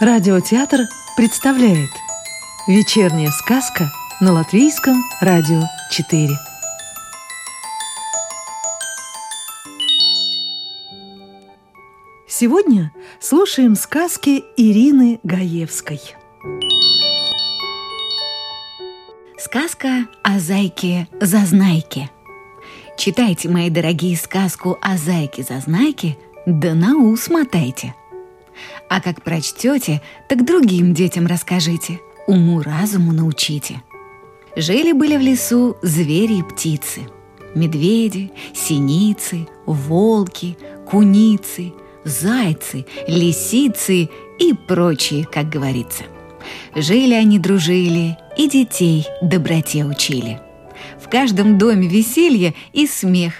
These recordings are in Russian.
Радиотеатр представляет Вечерняя сказка на Латвийском радио 4 Сегодня слушаем сказки Ирины Гаевской. Сказка о зайке-зазнайке Читайте, мои дорогие, сказку о зайке-зазнайке, да на ус мотайте – а как прочтете, так другим детям расскажите, уму-разуму научите. Жили-были в лесу звери и птицы. Медведи, синицы, волки, куницы, зайцы, лисицы и прочие, как говорится. Жили они, дружили, и детей доброте учили. В каждом доме веселье и смех,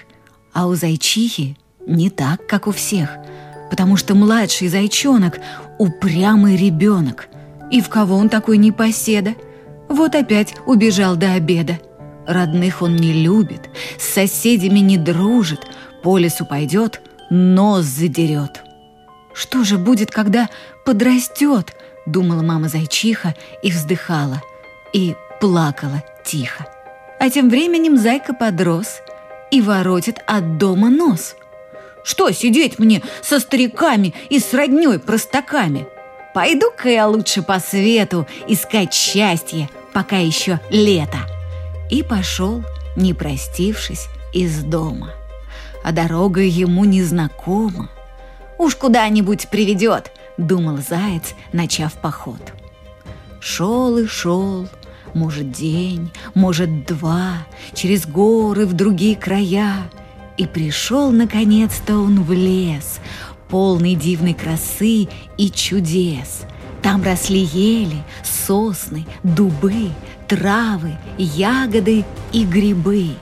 а у зайчихи не так, как у всех – потому что младший зайчонок – упрямый ребенок. И в кого он такой непоседа? Вот опять убежал до обеда. Родных он не любит, с соседями не дружит, по лесу пойдет, нос задерет. Что же будет, когда подрастет? Думала мама зайчиха и вздыхала, и плакала тихо. А тем временем зайка подрос и воротит от дома нос – что сидеть мне со стариками и с роднёй простаками? Пойду-ка я лучше по свету искать счастье, пока еще лето. И пошел, не простившись, из дома. А дорога ему незнакома. Уж куда-нибудь приведет, думал заяц, начав поход. Шел и шел, может день, может два, через горы в другие края, и пришел наконец-то он в лес, полный дивной красы и чудес. Там росли ели, сосны, дубы, травы, ягоды и грибы.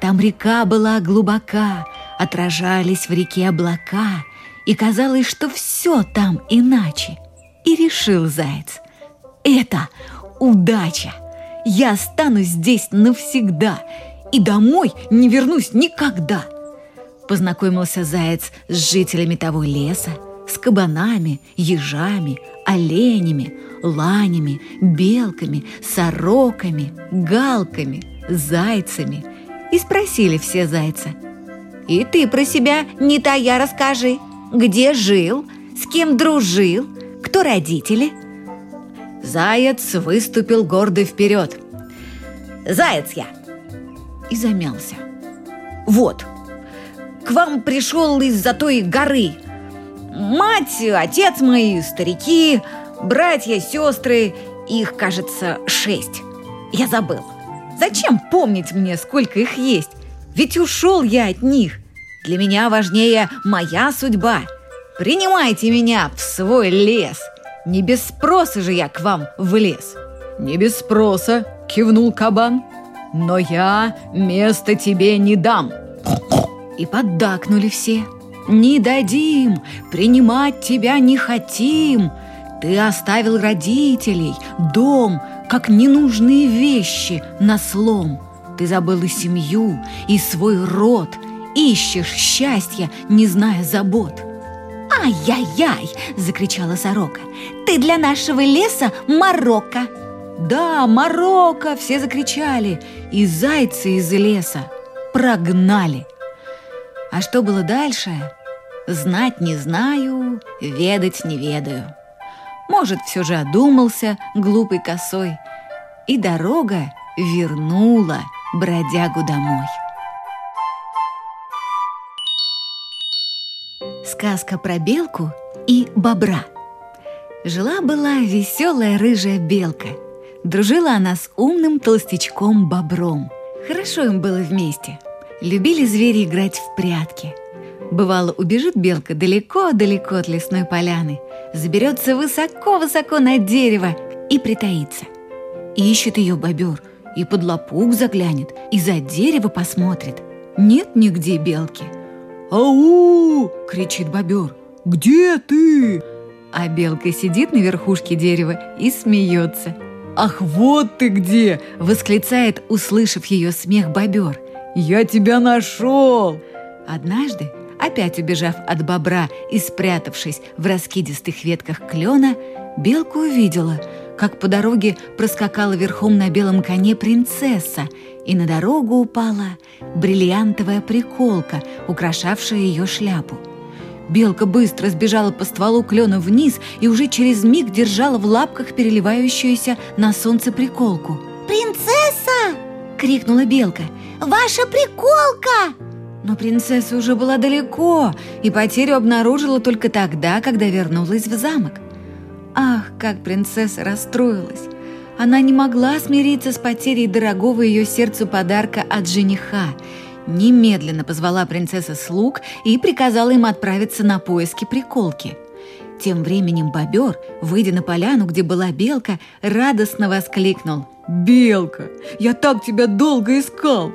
Там река была глубока, отражались в реке облака, и казалось, что все там иначе. И решил заяц, это удача, я останусь здесь навсегда и домой не вернусь никогда. Познакомился заяц с жителями того леса, с кабанами, ежами, оленями, ланями, белками, сороками, галками, зайцами. И спросили все зайца. «И ты про себя не тая расскажи. Где жил? С кем дружил? Кто родители?» Заяц выступил гордо вперед. «Заяц я!» И замялся. «Вот!» К вам пришел из-за той горы. Мать, отец мои, старики, братья, сестры, их, кажется, шесть. Я забыл. Зачем помнить мне, сколько их есть? Ведь ушел я от них. Для меня важнее моя судьба. Принимайте меня в свой лес. Не без спроса же я к вам влез. Не без спроса, кивнул кабан. Но я место тебе не дам. И поддакнули все. «Не дадим! Принимать тебя не хотим! Ты оставил родителей, дом, как ненужные вещи на слом. Ты забыл и семью, и свой род, ищешь счастья, не зная забот». «Ай-яй-яй!» – закричала сорока. «Ты для нашего леса Марокко!» «Да, Марокко!» – все закричали, и зайцы из леса прогнали – а что было дальше? Знать не знаю, ведать не ведаю. Может, все же одумался глупый косой, и дорога вернула бродягу домой. Сказка про белку и бобра. Жила-была веселая рыжая белка. Дружила она с умным толстячком бобром. Хорошо им было вместе – Любили звери играть в прятки. Бывало, убежит белка далеко-далеко от лесной поляны, заберется высоко-высоко на дерево и притаится. Ищет ее бобер, и под лопух заглянет, и за дерево посмотрит. Нет нигде белки. «Ау!» — кричит бобер. «Где ты?» А белка сидит на верхушке дерева и смеется. «Ах, вот ты где!» — восклицает, услышав ее смех бобер. «Я тебя нашел!» Однажды, опять убежав от бобра и спрятавшись в раскидистых ветках клена, Белка увидела, как по дороге проскакала верхом на белом коне принцесса, и на дорогу упала бриллиантовая приколка, украшавшая ее шляпу. Белка быстро сбежала по стволу клена вниз и уже через миг держала в лапках переливающуюся на солнце приколку. «Принцесса!» — крикнула Белка. «Ваша приколка!» Но принцесса уже была далеко и потерю обнаружила только тогда, когда вернулась в замок. Ах, как принцесса расстроилась! Она не могла смириться с потерей дорогого ее сердцу подарка от жениха. Немедленно позвала принцесса слуг и приказала им отправиться на поиски приколки. Тем временем бобер, выйдя на поляну, где была белка, радостно воскликнул. «Белка, я так тебя долго искал!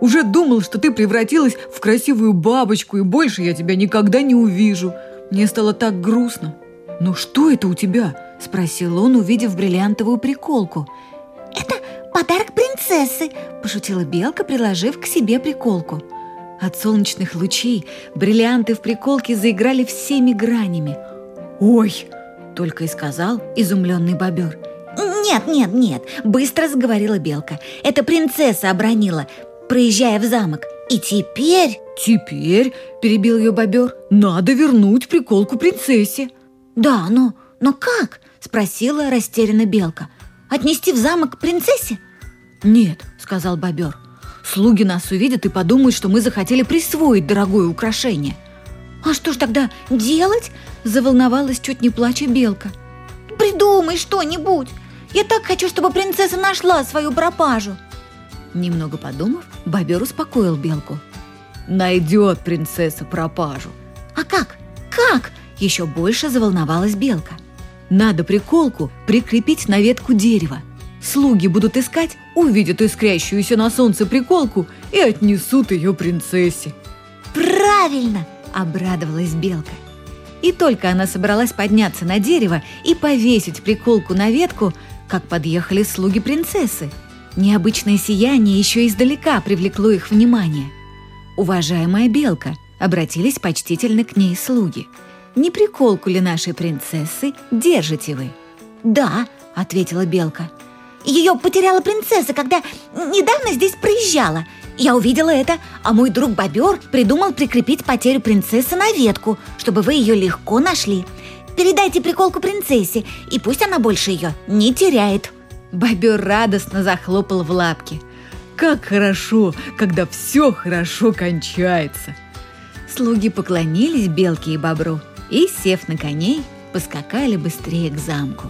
Уже думал, что ты превратилась в красивую бабочку, и больше я тебя никогда не увижу. Мне стало так грустно. Но что это у тебя?» – спросил он, увидев бриллиантовую приколку. «Это подарок принцессы!» – пошутила белка, приложив к себе приколку. От солнечных лучей бриллианты в приколке заиграли всеми гранями. «Ой!» – только и сказал изумленный бобер. «Нет, нет, нет!» – быстро заговорила белка. «Это принцесса обронила проезжая в замок. И теперь... Теперь, перебил ее бобер, надо вернуть приколку принцессе. Да, но, но как? Спросила растерянно белка. Отнести в замок принцессе? Нет, сказал бобер. Слуги нас увидят и подумают, что мы захотели присвоить дорогое украшение. А что ж тогда делать? Заволновалась чуть не плача белка. Придумай что-нибудь. Я так хочу, чтобы принцесса нашла свою пропажу. Немного подумав, бобер успокоил белку. «Найдет принцесса пропажу». «А как? Как?» Еще больше заволновалась белка. «Надо приколку прикрепить на ветку дерева. Слуги будут искать, увидят искрящуюся на солнце приколку и отнесут ее принцессе». «Правильно!» – обрадовалась белка. И только она собралась подняться на дерево и повесить приколку на ветку, как подъехали слуги принцессы – Необычное сияние еще издалека привлекло их внимание. «Уважаемая белка», — обратились почтительно к ней слуги. «Не приколку ли нашей принцессы держите вы?» «Да», — ответила белка. «Ее потеряла принцесса, когда недавно здесь проезжала. Я увидела это, а мой друг Бобер придумал прикрепить потерю принцессы на ветку, чтобы вы ее легко нашли. Передайте приколку принцессе, и пусть она больше ее не теряет». Бобер радостно захлопал в лапки. «Как хорошо, когда все хорошо кончается!» Слуги поклонились белке и бобру и, сев на коней, поскакали быстрее к замку.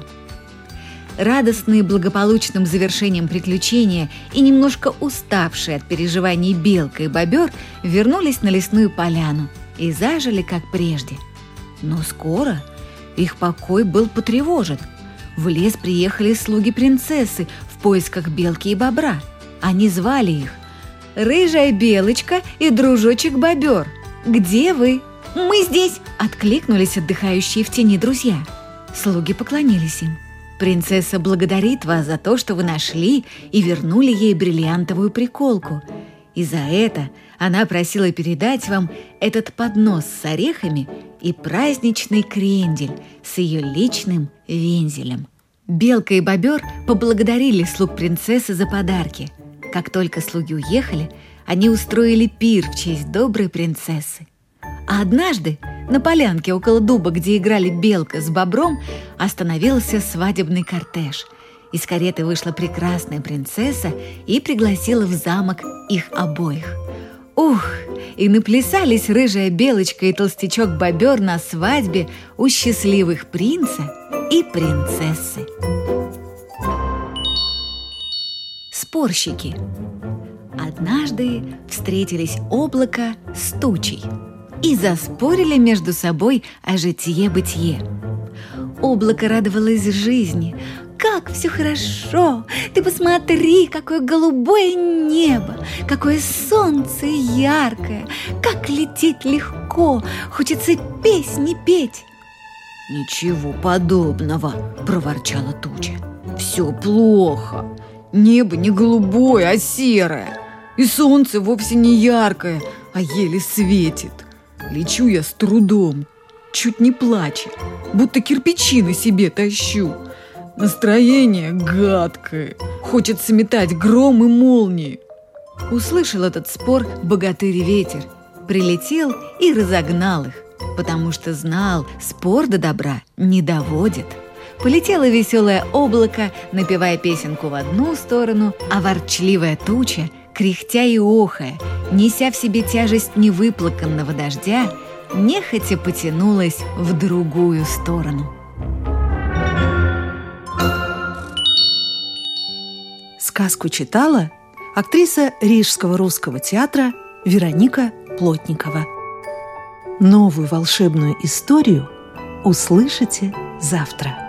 Радостные благополучным завершением приключения и немножко уставшие от переживаний белка и бобер вернулись на лесную поляну и зажили, как прежде. Но скоро их покой был потревожен – в лес приехали слуги принцессы в поисках белки и бобра. Они звали их «Рыжая белочка и дружочек-бобер. Где вы?» «Мы здесь!» – откликнулись отдыхающие в тени друзья. Слуги поклонились им. «Принцесса благодарит вас за то, что вы нашли и вернули ей бриллиантовую приколку. И за это она просила передать вам этот поднос с орехами и праздничный крендель с ее личным вензелем. Белка и бобер поблагодарили слуг принцессы за подарки. Как только слуги уехали, они устроили пир в честь доброй принцессы. А однажды на полянке около дуба, где играли белка с бобром, остановился свадебный кортеж. Из кареты вышла прекрасная принцесса и пригласила в замок их обоих. Ух, и наплясались рыжая белочка и толстячок бобер на свадьбе у счастливых принца и принцессы. Спорщики Однажды встретились облако с тучей и заспорили между собой о житье-бытие. Облако радовалось жизни, как все хорошо! Ты посмотри, какое голубое небо, какое солнце яркое, как лететь легко, хочется песни петь. «Ничего подобного!» – проворчала туча. «Все плохо. Небо не голубое, а серое. И солнце вовсе не яркое, а еле светит. Лечу я с трудом. чуть не плача, будто кирпичи на себе тащу. Настроение гадкое, хочется метать гром и молнии. Услышал этот спор богатырь ветер, прилетел и разогнал их, потому что знал, спор до добра не доводит. Полетело веселое облако, напевая песенку в одну сторону, а ворчливая туча, кряхтя и охая, неся в себе тяжесть невыплаканного дождя, нехотя потянулась в другую сторону. Сказку читала актриса Рижского русского театра Вероника Плотникова. Новую волшебную историю услышите завтра.